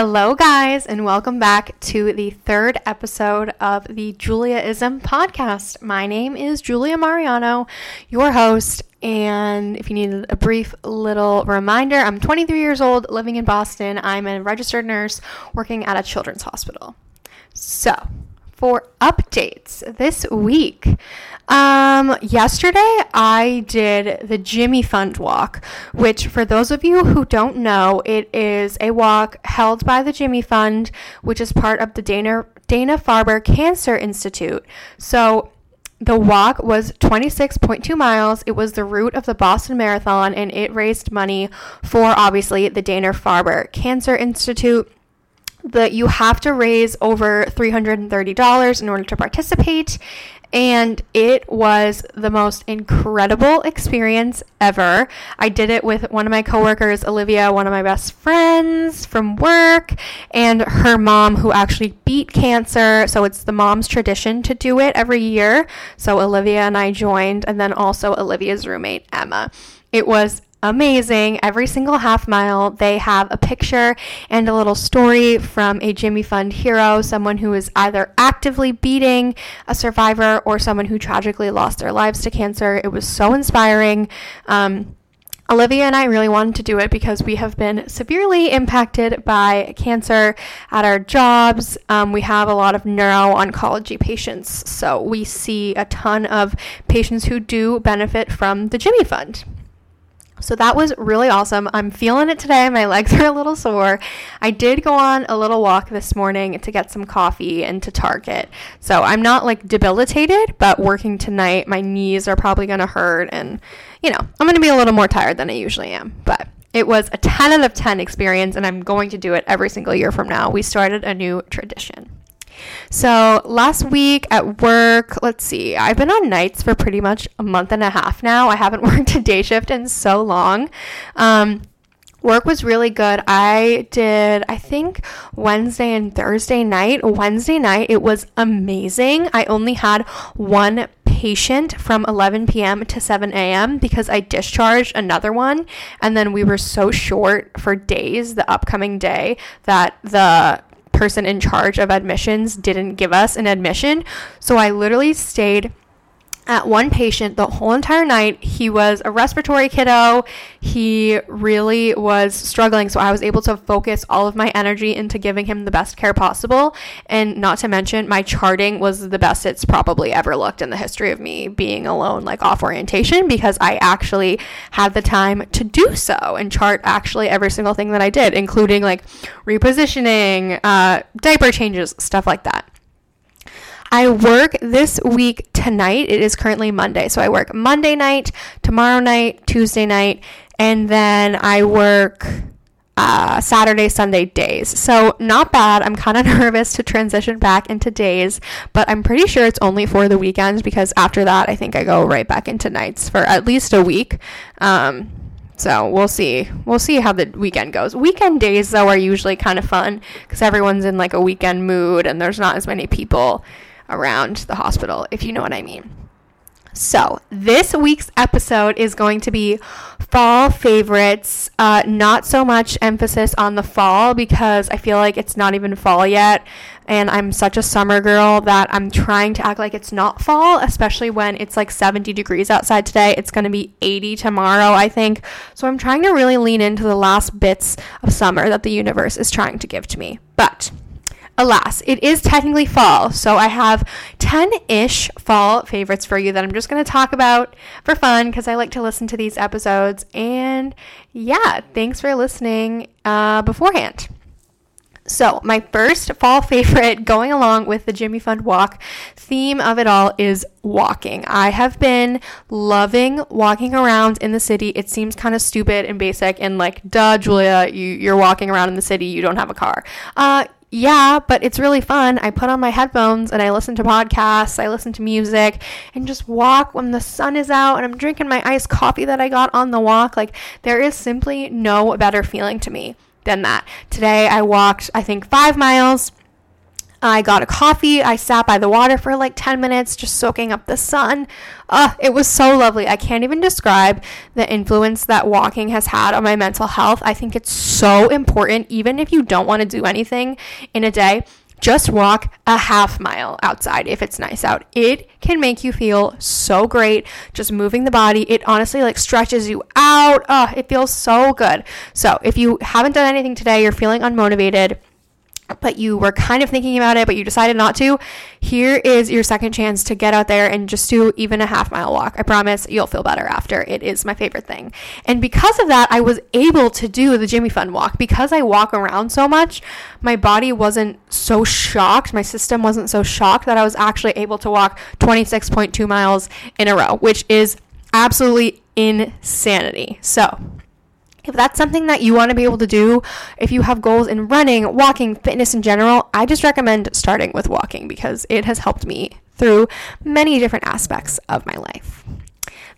Hello, guys, and welcome back to the third episode of the Juliaism podcast. My name is Julia Mariano, your host. And if you need a brief little reminder, I'm 23 years old, living in Boston. I'm a registered nurse working at a children's hospital. So, for updates this week, um, yesterday I did the Jimmy Fund Walk, which for those of you who don't know, it is a walk held by the Jimmy Fund, which is part of the Dana Dana Farber Cancer Institute. So the walk was 26.2 miles. It was the route of the Boston Marathon and it raised money for obviously the Dana Farber Cancer Institute that you have to raise over $330 in order to participate and it was the most incredible experience ever. I did it with one of my coworkers, Olivia, one of my best friends from work, and her mom, who actually beat cancer. So it's the mom's tradition to do it every year. So Olivia and I joined, and then also Olivia's roommate, Emma. It was amazing. Every single half mile, they have a picture and a little story from a Jimmy Fund hero, someone who is either actively beating a survivor or someone who tragically lost their lives to cancer. It was so inspiring. Um, Olivia and I really wanted to do it because we have been severely impacted by cancer at our jobs. Um, we have a lot of neuro oncology patients, so we see a ton of patients who do benefit from the Jimmy Fund. So that was really awesome. I'm feeling it today. My legs are a little sore. I did go on a little walk this morning to get some coffee and to Target. So I'm not like debilitated, but working tonight, my knees are probably going to hurt. And, you know, I'm going to be a little more tired than I usually am. But it was a 10 out of 10 experience, and I'm going to do it every single year from now. We started a new tradition. So last week at work, let's see, I've been on nights for pretty much a month and a half now. I haven't worked a day shift in so long. Um, work was really good. I did, I think, Wednesday and Thursday night. Wednesday night, it was amazing. I only had one patient from 11 p.m. to 7 a.m. because I discharged another one. And then we were so short for days the upcoming day that the person in charge of admissions didn't give us an admission. So I literally stayed at one patient the whole entire night. He was a respiratory kiddo. He really was struggling. So I was able to focus all of my energy into giving him the best care possible. And not to mention, my charting was the best it's probably ever looked in the history of me being alone, like off orientation, because I actually had the time to do so and chart actually every single thing that I did, including like repositioning, uh, diaper changes, stuff like that. I work this week tonight. It is currently Monday. So I work Monday night, tomorrow night, Tuesday night, and then I work uh, Saturday, Sunday days. So not bad. I'm kind of nervous to transition back into days, but I'm pretty sure it's only for the weekends because after that, I think I go right back into nights for at least a week. Um, so we'll see. We'll see how the weekend goes. Weekend days, though, are usually kind of fun because everyone's in like a weekend mood and there's not as many people around the hospital, if you know what I mean. So, this week's episode is going to be fall favorites. Uh, not so much emphasis on the fall because I feel like it's not even fall yet. And I'm such a summer girl that I'm trying to act like it's not fall, especially when it's like 70 degrees outside today. It's going to be 80 tomorrow, I think. So, I'm trying to really lean into the last bits of summer that the universe is trying to give to me. But alas, it is technically fall. So I have 10 ish fall favorites for you that I'm just going to talk about for fun because I like to listen to these episodes. And yeah, thanks for listening uh, beforehand. So, my first fall favorite going along with the Jimmy Fund walk theme of it all is walking. I have been loving walking around in the city. It seems kind of stupid and basic and like, duh, Julia, you, you're walking around in the city, you don't have a car. Uh, yeah, but it's really fun. I put on my headphones and I listen to podcasts, I listen to music, and just walk when the sun is out and I'm drinking my iced coffee that I got on the walk. Like, there is simply no better feeling to me than that. Today I walked, I think, five miles. I got a coffee. I sat by the water for like 10 minutes, just soaking up the sun. Uh, it was so lovely. I can't even describe the influence that walking has had on my mental health. I think it's so important, even if you don't want to do anything in a day. Just walk a half mile outside if it's nice out. It can make you feel so great just moving the body. It honestly like stretches you out. Oh, it feels so good. So, if you haven't done anything today, you're feeling unmotivated, but you were kind of thinking about it, but you decided not to, here is your second chance to get out there and just do even a half mile walk. I promise you'll feel better after. It is my favorite thing. And because of that, I was able to do the Jimmy Fund walk. Because I walk around so much, my body wasn't so shocked, my system wasn't so shocked that I was actually able to walk 26.2 miles in a row, which is absolutely insanity. So, if that's something that you want to be able to do, if you have goals in running, walking, fitness in general, I just recommend starting with walking because it has helped me through many different aspects of my life.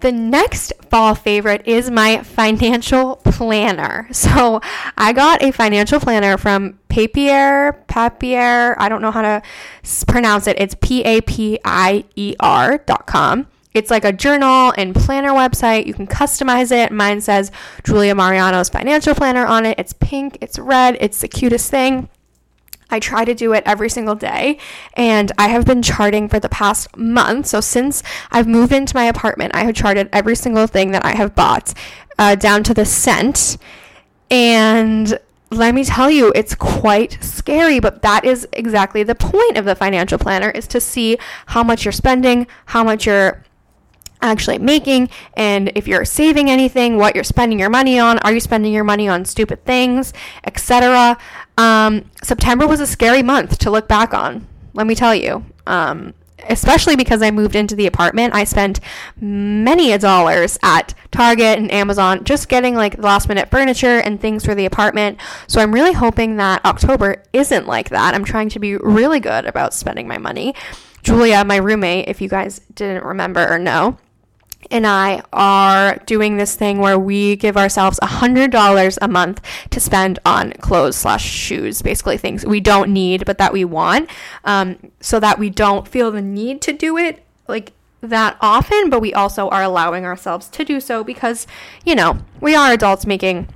The next fall favorite is my financial planner. So I got a financial planner from Papier, Papier, I don't know how to pronounce it. It's P A P I E R dot com. It's like a journal and planner website. You can customize it. Mine says Julia Mariano's financial planner on it. It's pink, it's red, it's the cutest thing. I try to do it every single day, and I have been charting for the past month. So, since I've moved into my apartment, I have charted every single thing that I have bought uh, down to the cent. And let me tell you, it's quite scary, but that is exactly the point of the financial planner is to see how much you're spending, how much you're actually making and if you're saving anything, what you're spending your money on, are you spending your money on stupid things, etc. Um, September was a scary month to look back on, let me tell you. Um, especially because I moved into the apartment, I spent many a dollars at Target and Amazon just getting like last minute furniture and things for the apartment. So I'm really hoping that October isn't like that. I'm trying to be really good about spending my money. Julia, my roommate, if you guys didn't remember or know, and I are doing this thing where we give ourselves a hundred dollars a month to spend on clothes slash shoes, basically things we don't need but that we want, um, so that we don't feel the need to do it like that often, but we also are allowing ourselves to do so because you know we are adults making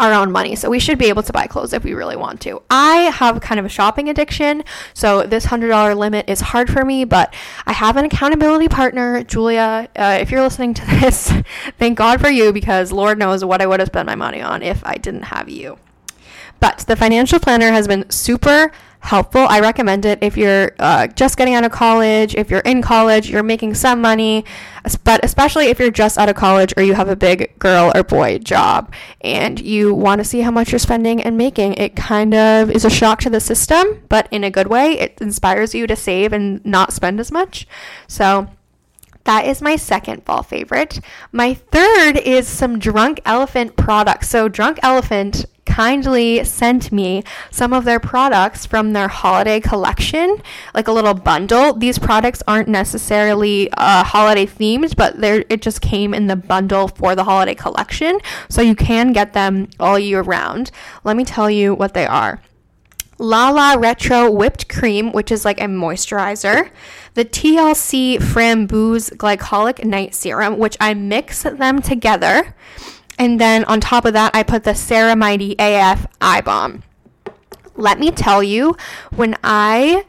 our own money. So we should be able to buy clothes if we really want to. I have kind of a shopping addiction, so this $100 limit is hard for me, but I have an accountability partner, Julia. Uh, if you're listening to this, thank God for you because Lord knows what I would have spent my money on if I didn't have you. But the financial planner has been super helpful. I recommend it if you're uh, just getting out of college, if you're in college, you're making some money, but especially if you're just out of college or you have a big girl or boy job and you want to see how much you're spending and making. It kind of is a shock to the system, but in a good way. It inspires you to save and not spend as much. So, that is my second fall favorite. My third is some Drunk Elephant products. So, Drunk Elephant kindly sent me some of their products from their holiday collection, like a little bundle. These products aren't necessarily uh, holiday themed, but they it just came in the bundle for the holiday collection, so you can get them all year round. Let me tell you what they are. Lala Retro Whipped Cream, which is like a moisturizer. The TLC Framboos Glycolic Night Serum, which I mix them together. And then on top of that, I put the Ceramighty AF Eye Balm. Let me tell you, when I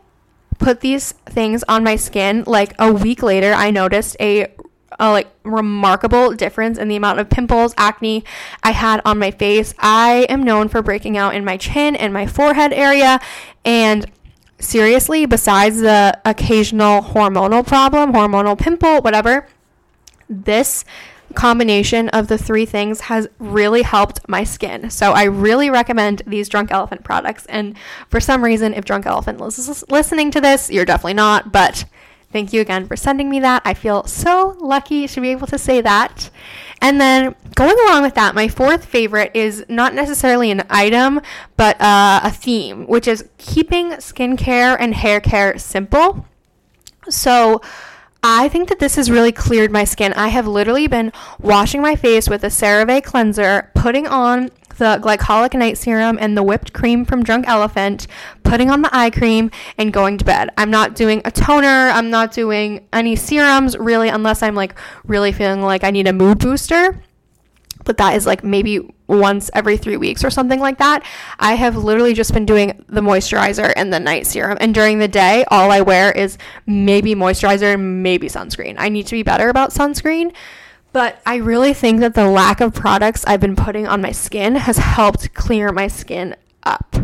put these things on my skin, like a week later, I noticed a, a like remarkable difference in the amount of pimples, acne I had on my face. I am known for breaking out in my chin and my forehead area, and seriously, besides the occasional hormonal problem, hormonal pimple, whatever, this combination of the three things has really helped my skin. So I really recommend these Drunk Elephant products. And for some reason, if Drunk Elephant is listening to this, you're definitely not. But thank you again for sending me that. I feel so lucky to be able to say that. And then going along with that, my fourth favorite is not necessarily an item, but uh, a theme, which is keeping skincare and hair care simple. So, I think that this has really cleared my skin. I have literally been washing my face with a CeraVe cleanser, putting on the glycolic night serum and the whipped cream from Drunk Elephant, putting on the eye cream, and going to bed. I'm not doing a toner. I'm not doing any serums really, unless I'm like really feeling like I need a mood booster. But that is like maybe once every three weeks or something like that. I have literally just been doing the moisturizer and the night serum. And during the day, all I wear is maybe moisturizer and maybe sunscreen. I need to be better about sunscreen. But I really think that the lack of products I've been putting on my skin has helped clear my skin up.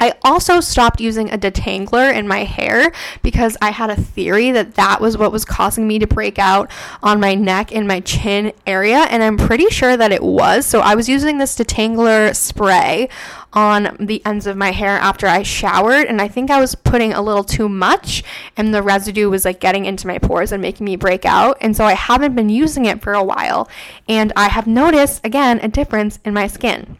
I also stopped using a detangler in my hair because I had a theory that that was what was causing me to break out on my neck and my chin area, and I'm pretty sure that it was. So I was using this detangler spray on the ends of my hair after I showered, and I think I was putting a little too much, and the residue was like getting into my pores and making me break out. And so I haven't been using it for a while, and I have noticed again a difference in my skin.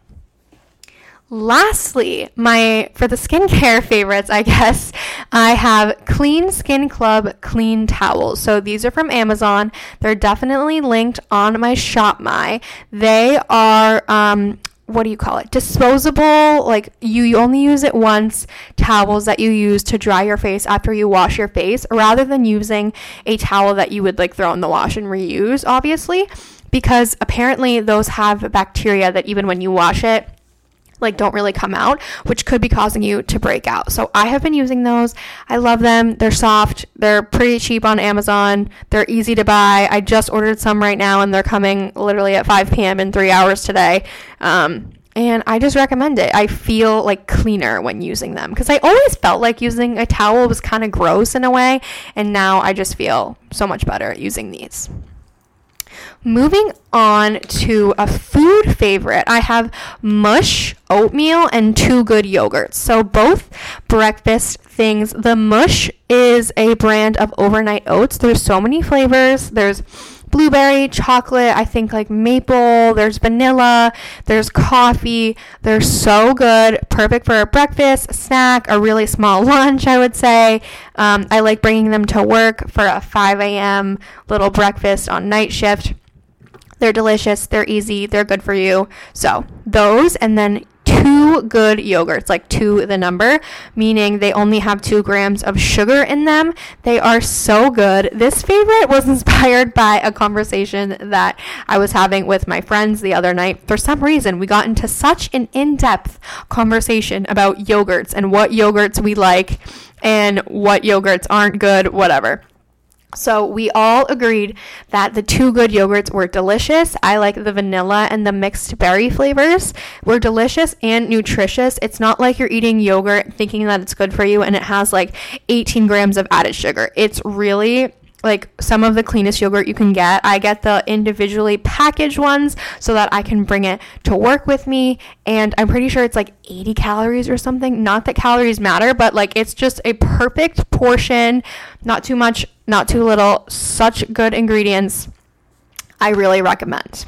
Lastly, my for the skincare favorites, I guess, I have Clean Skin Club clean towels. So these are from Amazon. They're definitely linked on my ShopMy. They are um, what do you call it? Disposable, like you, you only use it once, towels that you use to dry your face after you wash your face, rather than using a towel that you would like throw in the wash and reuse, obviously, because apparently those have bacteria that even when you wash it, like don't really come out, which could be causing you to break out. So I have been using those. I love them. They're soft. They're pretty cheap on Amazon. They're easy to buy. I just ordered some right now and they're coming literally at 5 p.m. in three hours today. Um, and I just recommend it. I feel like cleaner when using them because I always felt like using a towel was kind of gross in a way, and now I just feel so much better using these. Moving on to a food favorite, I have mush, oatmeal, and two good yogurts. So both breakfast things. The mush is a brand of overnight oats. There's so many flavors. There's blueberry, chocolate, I think like maple, there's vanilla, there's coffee. They're so good. Perfect for a breakfast, snack, a really small lunch, I would say. Um, I like bringing them to work for a 5 a.m. little breakfast on night shift. They're delicious, they're easy, they're good for you. So, those and then two good yogurts, like two the number, meaning they only have two grams of sugar in them. They are so good. This favorite was inspired by a conversation that I was having with my friends the other night. For some reason, we got into such an in depth conversation about yogurts and what yogurts we like and what yogurts aren't good, whatever. So we all agreed that the two good yogurts were delicious. I like the vanilla and the mixed berry flavors were delicious and nutritious. It's not like you're eating yogurt thinking that it's good for you and it has like 18 grams of added sugar. It's really like some of the cleanest yogurt you can get. I get the individually packaged ones so that I can bring it to work with me. And I'm pretty sure it's like 80 calories or something. Not that calories matter, but like it's just a perfect portion. Not too much, not too little. Such good ingredients. I really recommend.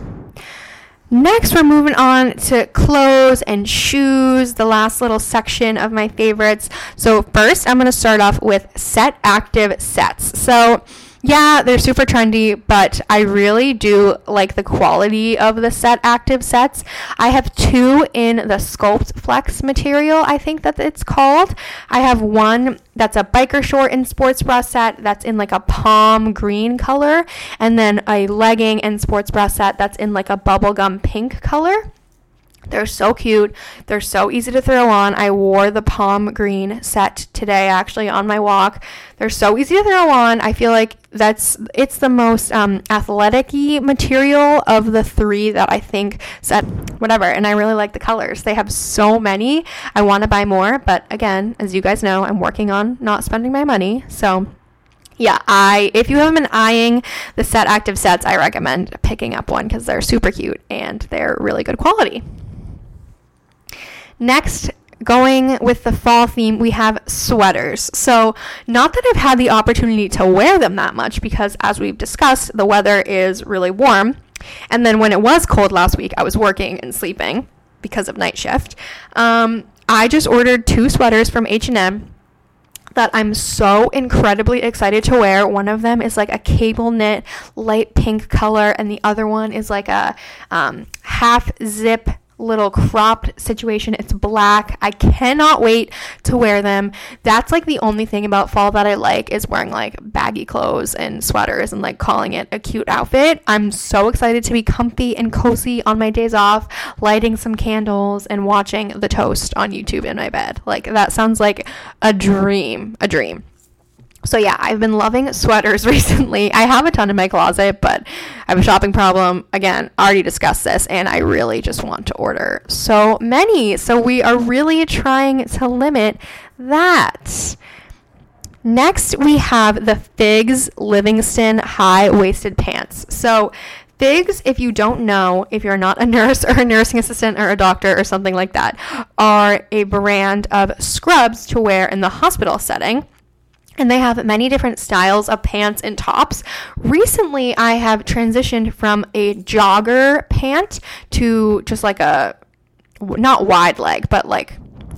Next, we're moving on to clothes and shoes, the last little section of my favorites. So, first, I'm going to start off with set active sets. So, yeah, they're super trendy, but I really do like the quality of the set active sets. I have two in the Sculpt Flex material, I think that it's called. I have one that's a biker short and sports bra set that's in like a palm green color, and then a legging and sports bra set that's in like a bubblegum pink color. They're so cute. They're so easy to throw on. I wore the palm green set today actually on my walk. They're so easy to throw on. I feel like that's it's the most um, athletic material of the three that I think set whatever. And I really like the colors. They have so many. I want to buy more, but again, as you guys know, I'm working on not spending my money. So yeah, I if you haven't been eyeing the set active sets, I recommend picking up one because they're super cute and they're really good quality. Next, going with the fall theme, we have sweaters. So, not that I've had the opportunity to wear them that much because, as we've discussed, the weather is really warm. And then when it was cold last week, I was working and sleeping because of night shift. Um, I just ordered two sweaters from H&M that I'm so incredibly excited to wear. One of them is like a cable knit light pink color, and the other one is like a um, half zip little cropped situation. It's black. I cannot wait to wear them. That's like the only thing about fall that I like is wearing like baggy clothes and sweaters and like calling it a cute outfit. I'm so excited to be comfy and cozy on my days off, lighting some candles and watching the toast on YouTube in my bed. Like that sounds like a dream, a dream. So yeah, I've been loving sweaters recently. I have a ton in my closet, but I have a shopping problem. Again, already discussed this, and I really just want to order so many. So we are really trying to limit that. Next, we have the Figs Livingston high waisted pants. So Figs, if you don't know, if you're not a nurse or a nursing assistant or a doctor or something like that, are a brand of scrubs to wear in the hospital setting and they have many different styles of pants and tops. Recently, I have transitioned from a jogger pant to just like a not wide leg, but like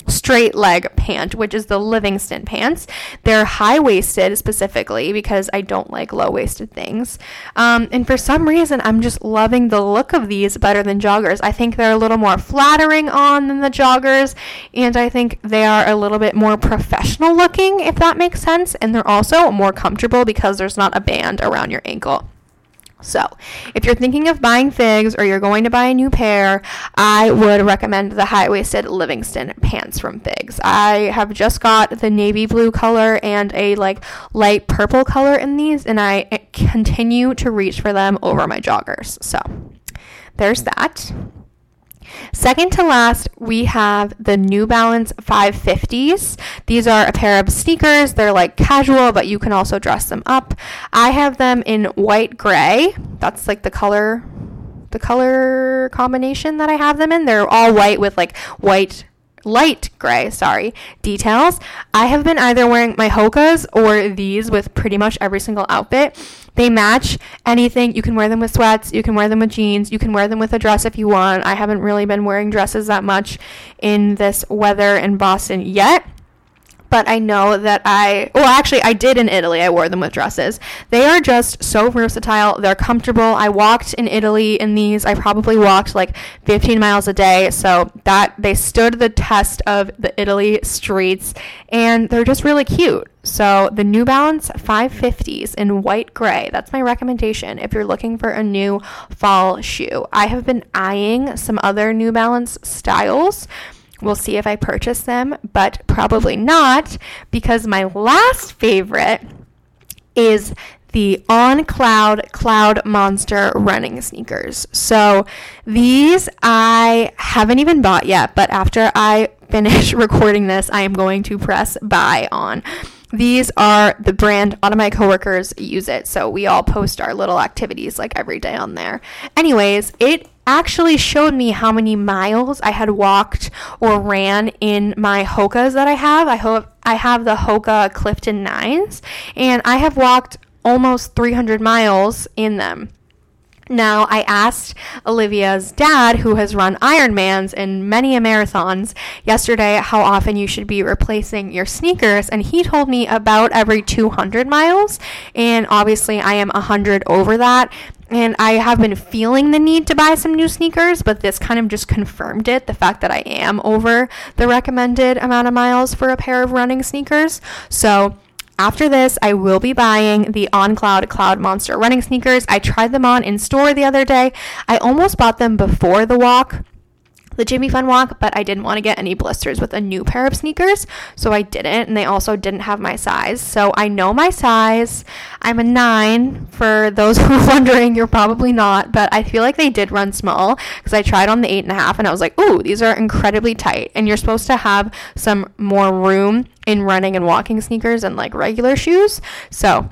straight leg pant, which is the Livingston pants. They're high waisted specifically because I don't like low waisted things. Um, and for some reason, I'm just loving the look of these better than joggers. I think they're a little more flattering on than the joggers, and I think they are a little bit more professional looking, if that makes sense. And they're also more comfortable because there's not a band around your ankle. So, if you're thinking of buying figs or you're going to buy a new pair, I would recommend the high waisted Livingston pants from Figs. I have just got the navy blue color and a like light purple color in these, and I eh, continue to reach for them over my joggers. So, there's that. Second to last, we have the New Balance 550s. These are a pair of sneakers. They're like casual, but you can also dress them up. I have them in white gray. That's like the color the color combination that I have them in. They're all white with like white light gray, sorry, details. I have been either wearing my Hokas or these with pretty much every single outfit. They match anything. You can wear them with sweats, you can wear them with jeans, you can wear them with a dress if you want. I haven't really been wearing dresses that much in this weather in Boston yet but I know that I, well, actually, I did in Italy. I wore them with dresses. They are just so versatile. They're comfortable. I walked in Italy in these. I probably walked like 15 miles a day. So that they stood the test of the Italy streets and they're just really cute. So the New Balance 550s in white gray. That's my recommendation if you're looking for a new fall shoe. I have been eyeing some other New Balance styles. We'll see if I purchase them, but probably not because my last favorite is the On Cloud Cloud Monster running sneakers. So these I haven't even bought yet, but after I finish recording this, I am going to press buy on. These are the brand. A lot of my coworkers use it, so we all post our little activities like every day on there. Anyways, it actually showed me how many miles I had walked or ran in my Hokas that I have. I hope I have the Hoka Clifton 9s and I have walked almost 300 miles in them. Now, I asked Olivia's dad, who has run Ironmans and many a marathons, yesterday how often you should be replacing your sneakers, and he told me about every 200 miles. And obviously, I am 100 over that. And I have been feeling the need to buy some new sneakers, but this kind of just confirmed it the fact that I am over the recommended amount of miles for a pair of running sneakers. So, after this, I will be buying the On Cloud Cloud Monster running sneakers. I tried them on in store the other day. I almost bought them before the walk the Jimmy Fund walk, but I didn't want to get any blisters with a new pair of sneakers, so I didn't. And they also didn't have my size. So I know my size. I'm a nine. For those who are wondering, you're probably not, but I feel like they did run small because I tried on the eight and a half and I was like, ooh, these are incredibly tight. And you're supposed to have some more room in running and walking sneakers and like regular shoes. So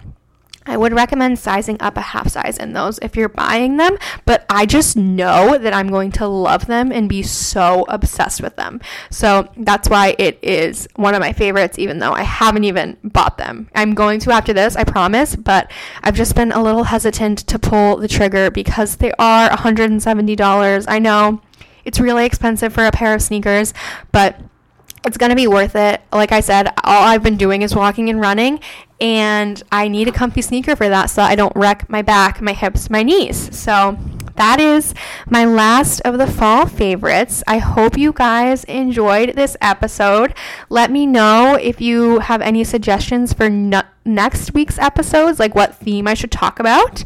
I would recommend sizing up a half size in those if you're buying them, but I just know that I'm going to love them and be so obsessed with them. So that's why it is one of my favorites, even though I haven't even bought them. I'm going to after this, I promise, but I've just been a little hesitant to pull the trigger because they are $170. I know it's really expensive for a pair of sneakers, but it's going to be worth it. Like I said, all I've been doing is walking and running, and I need a comfy sneaker for that so I don't wreck my back, my hips, my knees. So that is my last of the fall favorites. I hope you guys enjoyed this episode. Let me know if you have any suggestions for no- next week's episodes, like what theme I should talk about.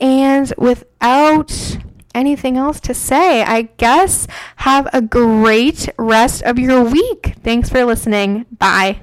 And without anything else to say, I guess have a great rest of your week. Thanks for listening. Bye.